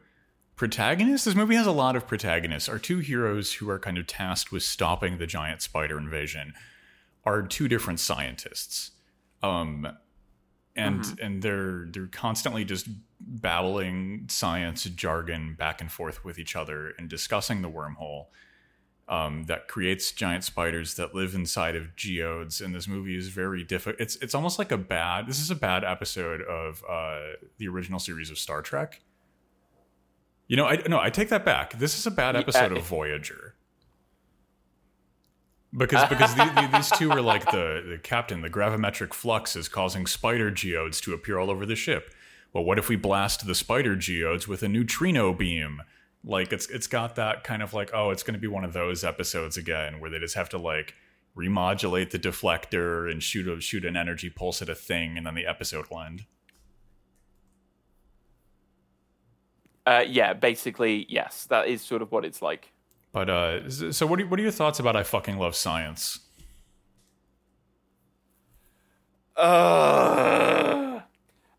protagonists. This movie has a lot of protagonists. Our two heroes who are kind of tasked with stopping the giant spider invasion are two different scientists. Um, and mm-hmm. and they're they're constantly just babbling science jargon back and forth with each other and discussing the wormhole um, that creates giant spiders that live inside of geodes. And this movie is very difficult. It's it's almost like a bad. This is a bad episode of uh, the original series of Star Trek. You know, I no, I take that back. This is a bad episode of Voyager because because the, the, these two are like the the captain. The gravimetric flux is causing spider geodes to appear all over the ship. Well, what if we blast the spider geodes with a neutrino beam? Like it's it's got that kind of like oh, it's going to be one of those episodes again where they just have to like remodulate the deflector and shoot a, shoot an energy pulse at a thing, and then the episode will end. Uh, yeah, basically, yes, that is sort of what it's like. But uh, so what are, what are your thoughts about I fucking love science? Uh,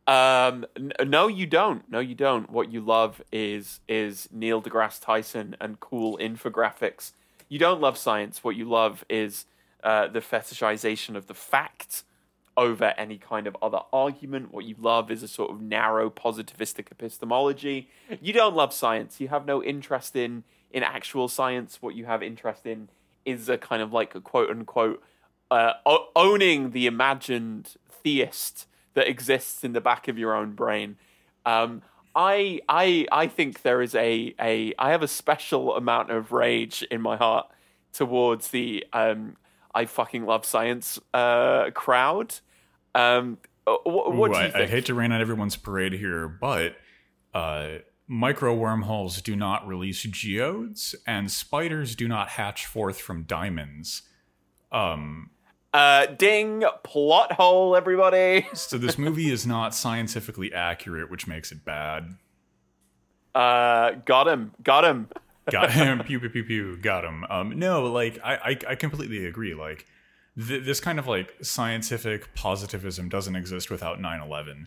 um, n- no, you don't. No, you don't. What you love is is Neil deGrasse Tyson and cool infographics. You don't love science. What you love is uh, the fetishization of the fact over any kind of other argument. What you love is a sort of narrow positivistic epistemology. You don't love science. You have no interest in in actual science, what you have interest in is a kind of like a quote unquote uh, owning the imagined theist that exists in the back of your own brain. Um, I I I think there is a a I have a special amount of rage in my heart towards the um, I fucking love science uh, crowd. Um, what, what Ooh, do you I, think? I hate to rain on everyone's parade here, but uh, micro wormholes do not release geodes, and spiders do not hatch forth from diamonds. Um, uh, ding, plot hole, everybody. so this movie is not scientifically accurate, which makes it bad. Uh, got him, got him, got him. Pew pew pew pew. Got him. Um, no, like I, I, I completely agree. Like th- this kind of like scientific positivism doesn't exist without 9-11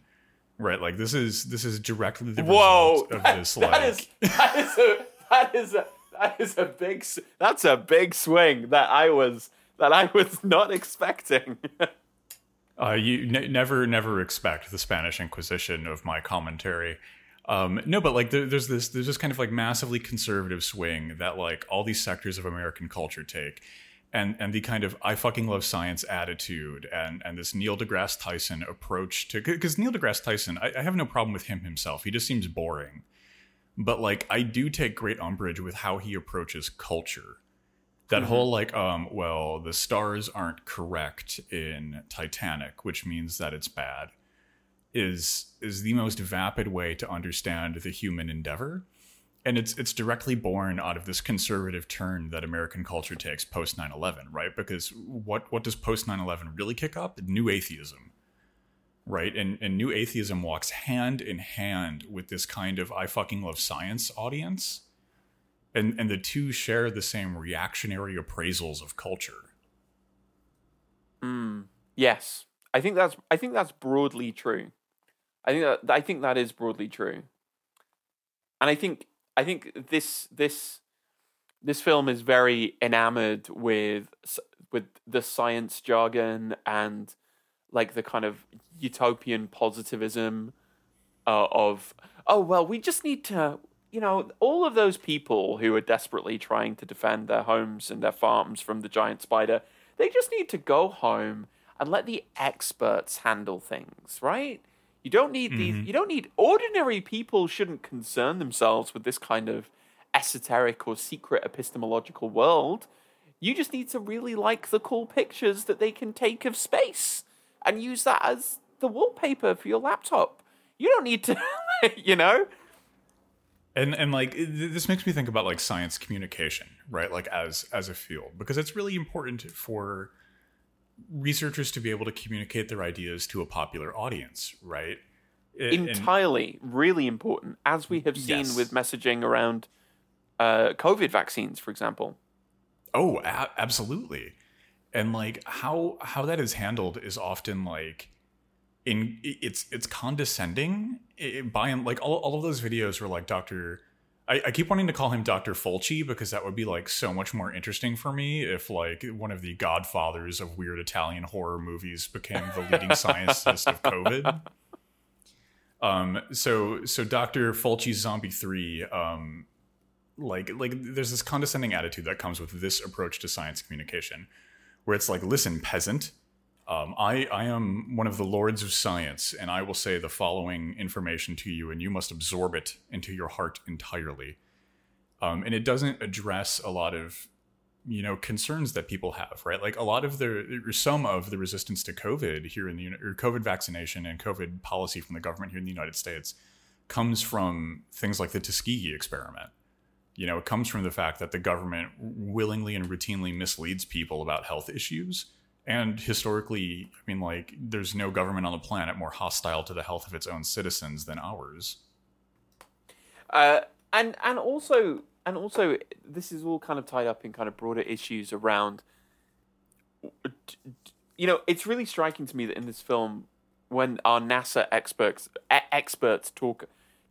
Right, like this is this is directly the Whoa, result of that, this. That like is, that is a that is a that is a big that's a big swing that I was that I was not expecting. uh, you ne- never never expect the Spanish Inquisition of my commentary. Um, no, but like there, there's this there's this kind of like massively conservative swing that like all these sectors of American culture take, and and the kind of I fucking love science attitude and and this Neil deGrasse Tyson approach to because Neil deGrasse Tyson I, I, have no problem with him himself he just seems boring, but like I do take great umbrage with how he approaches culture. That mm-hmm. whole like um well the stars aren't correct in Titanic, which means that it's bad, is is the most vapid way to understand the human endeavor and it's it's directly born out of this conservative turn that American culture takes post 9/11, right? Because what what does post 9/11 really kick up? New atheism. Right? And and new atheism walks hand in hand with this kind of I fucking love science audience. And and the two share the same reactionary appraisals of culture. Mm, yes. I think that's I think that's broadly true. I think that I think that is broadly true. And I think I think this this this film is very enamored with with the science jargon and like the kind of utopian positivism uh, of oh well we just need to you know, all of those people who are desperately trying to defend their homes and their farms from the giant spider, they just need to go home and let the experts handle things, right? You don't need mm-hmm. these. You don't need ordinary people. Shouldn't concern themselves with this kind of esoteric or secret epistemological world. You just need to really like the cool pictures that they can take of space and use that as the wallpaper for your laptop. You don't need to, you know. And and like this makes me think about like science communication, right? Like as as a field because it's really important for researchers to be able to communicate their ideas to a popular audience, right? Entirely, and, really important, as we have seen yes. with messaging around uh, COVID vaccines, for example. Oh, a- absolutely. And like how how that is handled is often like in it's it's condescending it, by and like all, all of those videos were like Dr. I, I, keep wanting to call him Dr. Fulci because that would be like so much more interesting for me if like one of the godfathers of weird Italian horror movies became the leading scientist of COVID. Um, so so Dr. Fulci's Zombie Three, um, like like there's this condescending attitude that comes with this approach to science communication, where it's like, listen, peasant, um, I, I am one of the lords of science, and I will say the following information to you, and you must absorb it into your heart entirely. Um, and it doesn't address a lot of, you know, concerns that people have, right? Like a lot of the, some of the resistance to COVID here in the, or COVID vaccination and COVID policy from the government here in the United States comes from things like the Tuskegee experiment. You know, it comes from the fact that the government willingly and routinely misleads people about health issues and historically, I mean, like, there's no government on the planet more hostile to the health of its own citizens than ours. Uh, and and also and also, this is all kind of tied up in kind of broader issues around. You know, it's really striking to me that in this film, when our NASA experts experts talk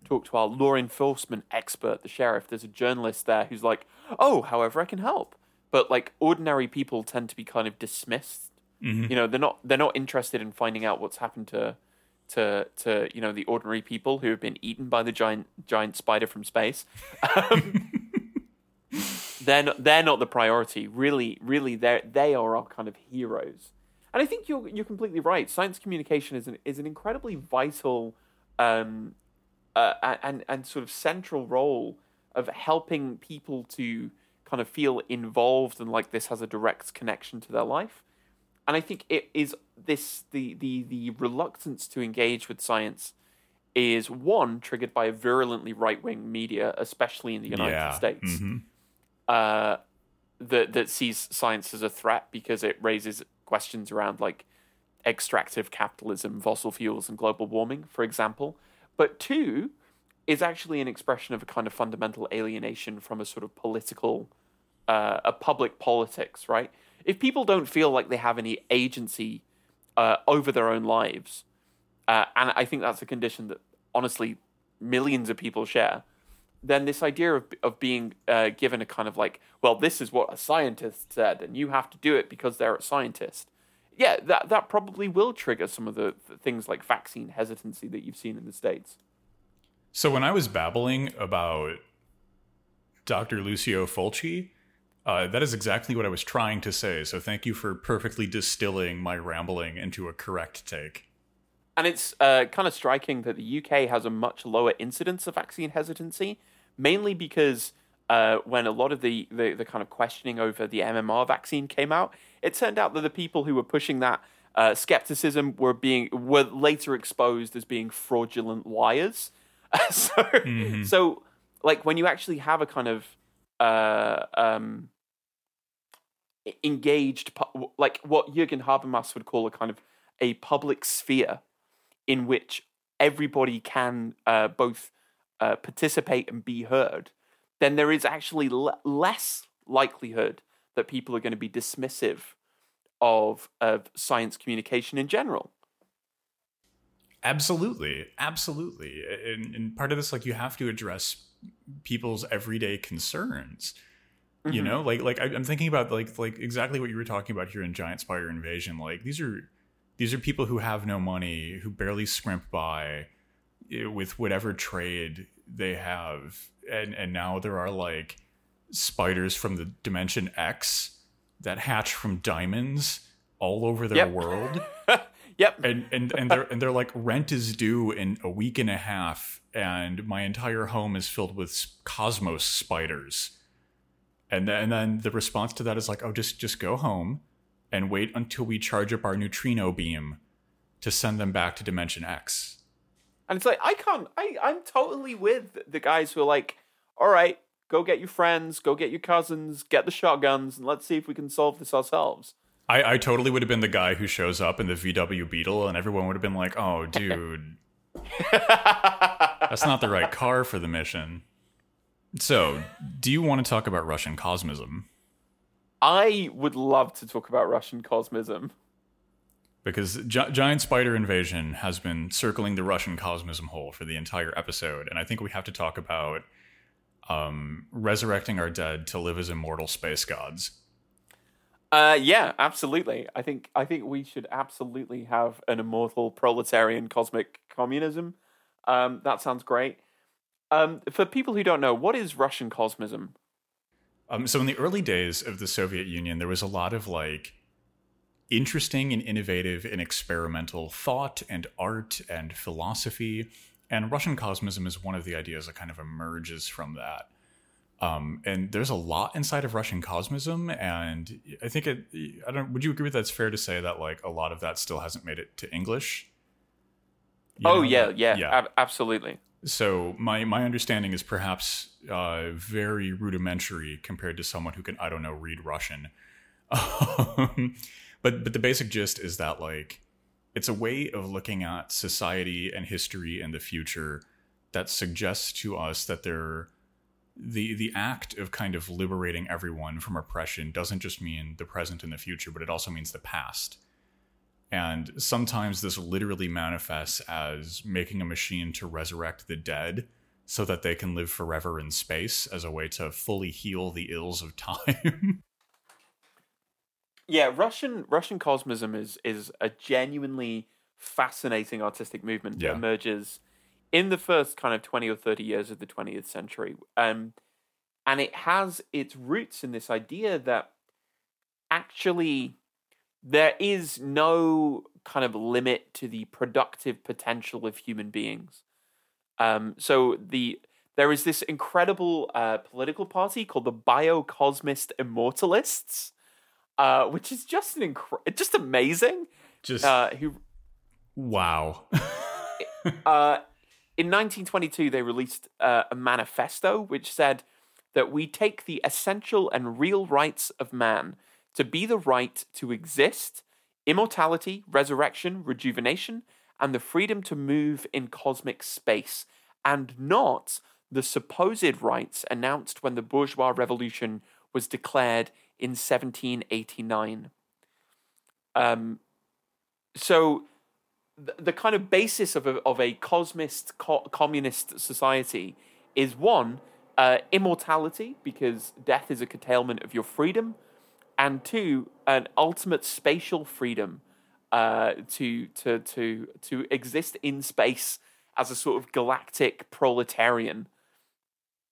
talk to our law enforcement expert, the sheriff, there's a journalist there who's like, "Oh, however, I can help." But like ordinary people tend to be kind of dismissed. Mm-hmm. You know, they're not they're not interested in finding out what's happened to to to you know the ordinary people who have been eaten by the giant giant spider from space. Um, they're not, they're not the priority. Really, really, they they are our kind of heroes. And I think you're you're completely right. Science communication is an is an incredibly vital um, uh, and and sort of central role of helping people to kind of feel involved and like this has a direct connection to their life. And I think it is this the the the reluctance to engage with science is one triggered by a virulently right wing media, especially in the United yeah. States, mm-hmm. uh, that that sees science as a threat because it raises questions around like extractive capitalism, fossil fuels, and global warming, for example. But two is actually an expression of a kind of fundamental alienation from a sort of political uh, a public politics, right? If people don't feel like they have any agency uh, over their own lives, uh, and I think that's a condition that honestly millions of people share, then this idea of of being uh, given a kind of like, well, this is what a scientist said, and you have to do it because they're a scientist. Yeah, that that probably will trigger some of the, the things like vaccine hesitancy that you've seen in the states. So when I was babbling about Dr. Lucio Fulci, uh, that is exactly what I was trying to say. So thank you for perfectly distilling my rambling into a correct take. And it's uh, kind of striking that the UK has a much lower incidence of vaccine hesitancy, mainly because uh, when a lot of the, the, the, kind of questioning over the MMR vaccine came out, it turned out that the people who were pushing that uh, skepticism were being were later exposed as being fraudulent liars. so, mm-hmm. so like when you actually have a kind of uh, um, engaged, like what Jürgen Habermas would call a kind of a public sphere in which everybody can uh, both uh, participate and be heard, then there is actually l- less likelihood that people are going to be dismissive of of science communication in general. Absolutely, absolutely, and, and part of this, like, you have to address people's everyday concerns you mm-hmm. know? Like like I, am thinking about like like exactly what you were talking about here in giant spider invasion. Like these are these are people who have no money who barely scrimp by eh, with whatever trade they have, and and now there are like spiders from the dimension X that hatch from diamonds all over their Yep. world Yep. and and and they're and they're like rent is due in a week and a half and my entire home is filled with cosmos spiders and then, and then the response to that is like oh just just go home and wait until we charge up our neutrino beam to send them back to dimension x And it's like I can't. I I'm totally with the guys who are like, all right, go get your friends, go get your cousins, get the shotguns, and let's see if we can solve this ourselves. I, I totally would have been the guy who shows up in the VW Beetle, and everyone would have been like, "Oh, dude, that's not the right car for the mission." So, do you want to talk about Russian cosmism? I would love to talk about Russian cosmism. because Gi- giant spider invasion has been circling the Russian cosmism hole for the entire episode, and I think we have to talk about um, resurrecting our dead to live as immortal space gods. Uh, yeah, absolutely. I think I think we should absolutely have an immortal proletarian cosmic communism. Um, that sounds great. Um, for people who don't know, what is Russian cosmism? Um, so in the early days of the Soviet Union, there was a lot of like interesting and innovative and experimental thought and art and philosophy, and Russian cosmism is one of the ideas that kind of emerges from that. Um, and there's a lot inside of Russian cosmism, and I think it. I don't. Would you agree that? It's fair to say that like a lot of that still hasn't made it to English. You oh know, yeah, that- yeah, ab- absolutely. so my my understanding is perhaps uh, very rudimentary compared to someone who can I don't know read Russian. Um, but but the basic gist is that like it's a way of looking at society and history and the future that suggests to us that there the the act of kind of liberating everyone from oppression doesn't just mean the present and the future, but it also means the past. And sometimes this literally manifests as making a machine to resurrect the dead so that they can live forever in space as a way to fully heal the ills of time. Yeah, Russian Russian cosmism is is a genuinely fascinating artistic movement Yeah. that emerges in the first kind of twenty or thirty years of the twentieth century, um, and it has its roots in this idea that actually there is no kind of limit to the productive potential of human beings. Um, so the there is this incredible uh, political party called the Biocosmist Immortalists, uh, which is just an incre- just amazing. just Uh, who wow. in 1922 they released uh, a manifesto which said that we take the essential and real rights of man to be the right to exist, immortality, resurrection, rejuvenation, and the freedom to move in cosmic space, and not the supposed rights announced when the bourgeois revolution was declared in 1789. Um, so the, kind of basis of a, of a cosmist co- communist society is one uh, immortality because death is a curtailment of your freedom and two an ultimate spatial freedom uh, to to to to exist in space as a sort of galactic proletarian.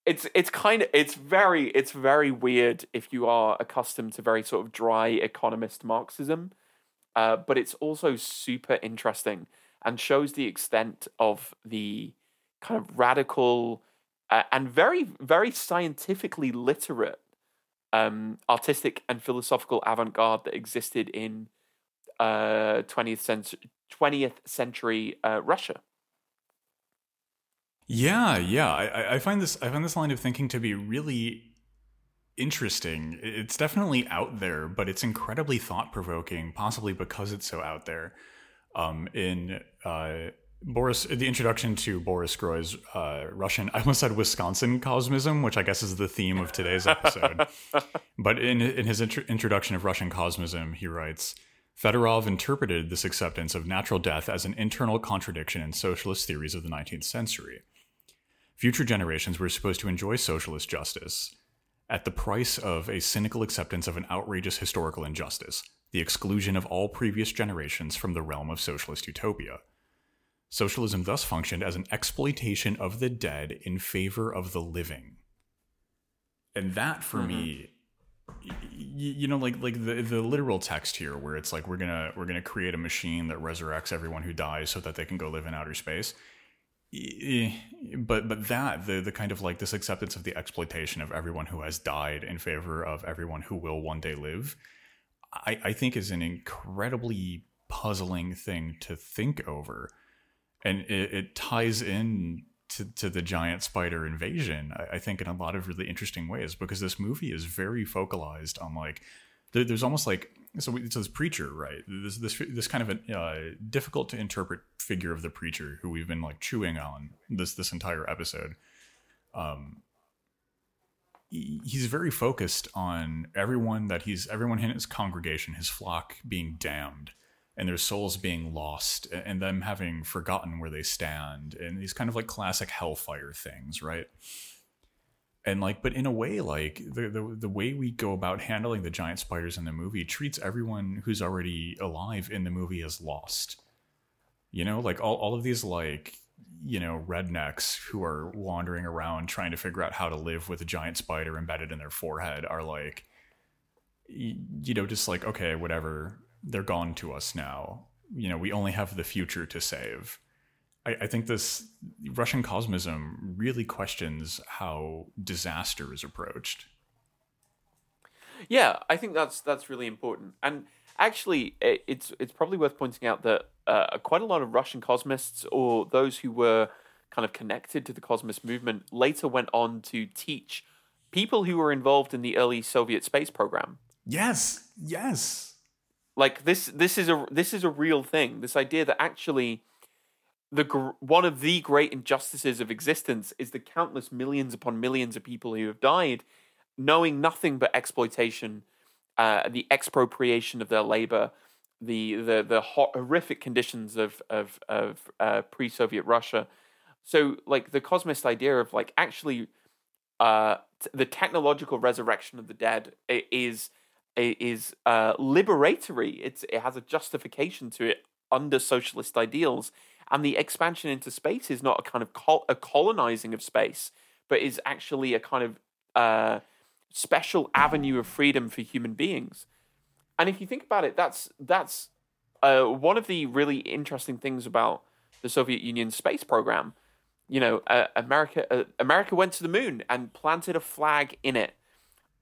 It's it's kind of it's very it's very weird if you are accustomed to very sort of dry economist marxism uh, but it's also super interesting and shows the extent of the kind of radical uh, and very very scientifically literate um, artistic and philosophical avant-garde that existed in uh, 20th century 20th century uh, Russia. Yeah, yeah. I- I find this I find this line of thinking to be really interesting. It's definitely out there, but it's incredibly thought provoking, possibly because it's so out there. Um, in uh, Boris, the introduction to Boris Groys uh, Russian, I almost said Wisconsin cosmism, which I guess is the theme of today's episode. but in in his intro- introduction of Russian cosmism, he writes. Fedorov interpreted this acceptance of natural death as an internal contradiction in socialist theories of the 19th century. Future generations were supposed to enjoy socialist justice at the price of a cynical acceptance of an outrageous historical injustice, the exclusion of all previous generations from the realm of socialist utopia. Socialism thus functioned as an exploitation of the dead in favor of the living. And that for mm-hmm. me you know like like the the literal text here where it's like we're going to we're going to create a machine that resurrects everyone who dies so that they can go live in outer space but but that the the kind of like this acceptance of the exploitation of everyone who has died in favor of everyone who will one day live i i think is an incredibly puzzling thing to think over. And it, it ties in to, to the giant spider invasion, I, I, think in a lot of really interesting ways because this movie is very focalized on like there, there's almost like so we, it's this preacher right this this this kind of a uh, difficult to interpret figure of the preacher who we've been like chewing on this this entire episode. Um, he's very focused on everyone that he's everyone in his congregation, his flock being damned and their souls being lost and them having forgotten where they stand and these kind of like classic hellfire things right and like but in a way like the, the the way we go about handling the giant spiders in the movie treats everyone who's already alive in the movie as lost you know like all, all of these like you know rednecks who are wandering around trying to figure out how to live with a giant spider embedded in their forehead are like you know just like okay whatever they're gone to us now. You know, we only have the future to save. I, I think this Russian cosmism really questions how disaster is approached. Yeah, I think that's that's really important. And actually, it's it's probably worth pointing out that uh, quite a lot of Russian cosmists or those who were kind of connected to the cosmos movement later went on to teach people who were involved in the early Soviet space program. Yes, yes. Like this, this is a this is a real thing. This idea that actually, the one of the great injustices of existence is the countless millions upon millions of people who have died, knowing nothing but exploitation, uh, the expropriation of their labor, the the the horrific conditions of of of uh, pre-Soviet Russia. So, like the cosmist idea of like actually, uh, t- the technological resurrection of the dead is is uh, liberatory. It's it has a justification to it under socialist ideals, and the expansion into space is not a kind of col- a colonizing of space, but is actually a kind of uh, special avenue of freedom for human beings. And if you think about it, that's that's uh, one of the really interesting things about the Soviet Union space program. You know, uh, America uh, America went to the moon and planted a flag in it.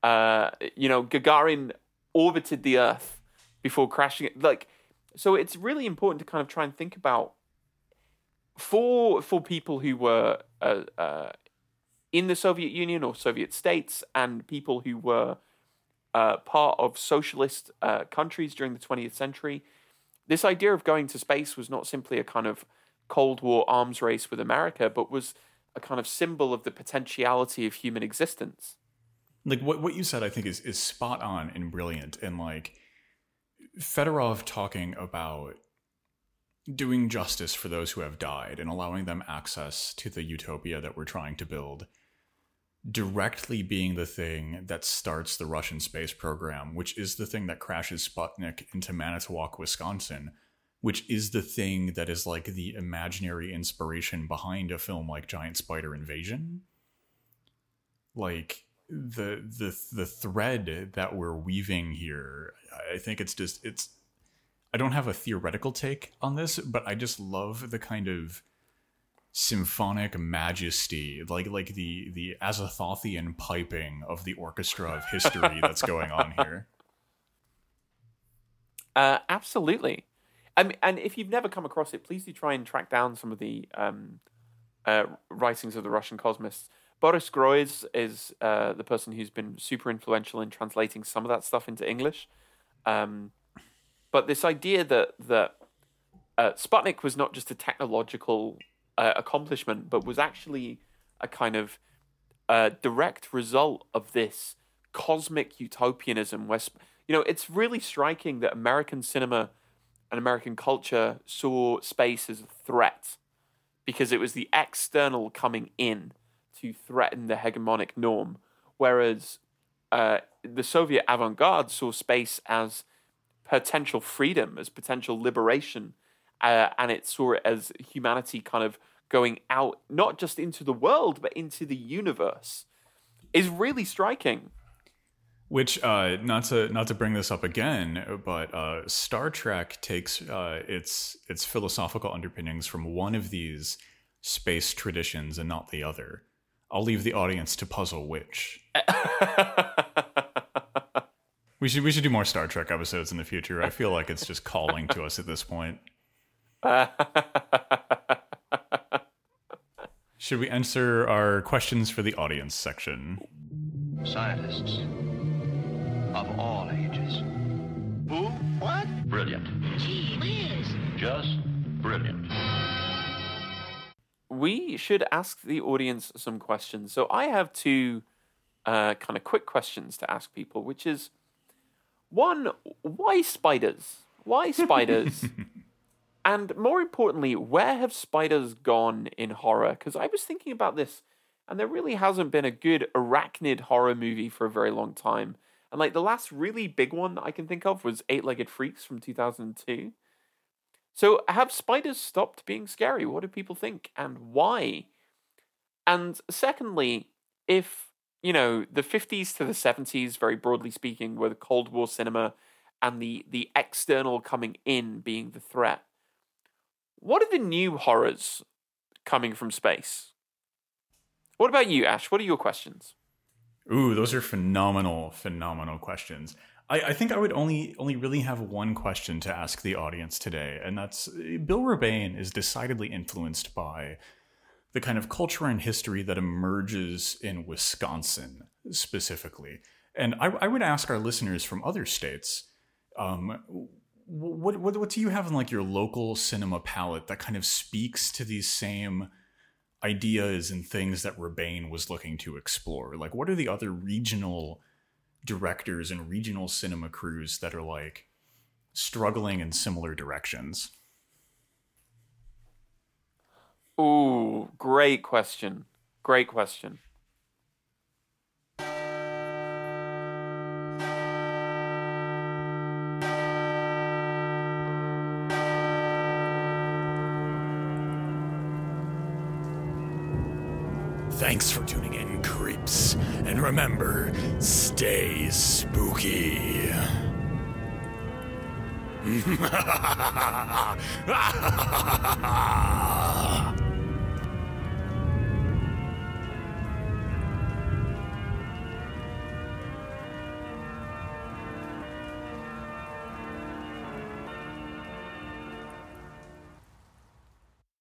Uh, you know, Gagarin orbited the Earth before crashing it. Like, so it's really important to kind of try and think about for for people who were uh, uh, in the Soviet Union or Soviet states and people who were uh, part of socialist uh, countries during the 20th century. This idea of going to space was not simply a kind of Cold War arms race with America, but was a kind of symbol of the potentiality of human existence like what what you said, I think is is spot on and brilliant. And like Fedorov talking about doing justice for those who have died and allowing them access to the utopia that we're trying to build directly being the thing that starts the Russian space program, which is the thing that crashes Sputnik into Manitowoc, Wisconsin, which is the thing that is like the imaginary inspiration behind a film like Giant Spider Invasion. Like the the the thread that we're weaving here i think it's just it's i don't have a theoretical take on this but i just love the kind of symphonic majesty like like the the Azathothian piping of the orchestra of history that's going on here. Uh absolutely. I mean, and if you've never come across it please do try and track down some of the um uh, writings of the russian cosmists. Boris Groys is uh, the person who's been super influential in translating some of that stuff into English. Um, but this idea that that uh, Sputnik was not just a technological uh, accomplishment, but was actually a kind of uh, direct result of this cosmic utopianism. Where you know, it's really striking that American cinema and American culture saw space as a threat because it was the external coming in to threaten the hegemonic norm, whereas uh, the Soviet avant garde saw space as potential freedom, as potential liberation, uh, and it saw it as humanity kind of going out not just into the world but into the universe is really striking. Which, uh, not to not to bring this up again, but uh, Star Trek takes uh, its its philosophical underpinnings from one of these space traditions and not the other. I'll leave the audience to puzzle which. we should we should do more Star Trek episodes in the future. I feel like it's just calling to us at this point. should we answer our questions for the audience section? Scientists of all ages. Who? What? Brilliant. Gee whiz. Just brilliant. we should ask the audience some questions. So I have two uh, kind of quick questions to ask people, which is one, why spiders? Why spiders? and more importantly, where have spiders gone in horror? Because I was thinking about this, and there really hasn't been a good arachnid horror movie for a very long time. And like the last really big one that I can think of was Eight Legged Freaks from 2002. So, have spiders stopped being scary? What do people think and why? And secondly, if, you know, the 50s to the 70s, very broadly speaking, were the Cold War cinema and the, the external coming in being the threat, what are the new horrors coming from space? What about you, Ash? What are your questions? Ooh, those are phenomenal, phenomenal questions. I, I think I would only only really have one question to ask the audience today, and that's Bill Rebane is decidedly influenced by the kind of culture and history that emerges in Wisconsin specifically. And I, I would ask our listeners from other states, um, what, what what do you have in like your local cinema palette that kind of speaks to these same ideas and things that Rebane was looking to explore? Like, what are the other regional directors and regional cinema crews that are like struggling in similar directions? Ooh, great question. Great question. Thanks for tuning in, creeps. And remember, stay spooky. 嗯哈哈哈哈哈哈哈哈啊哈哈哈哈哈哈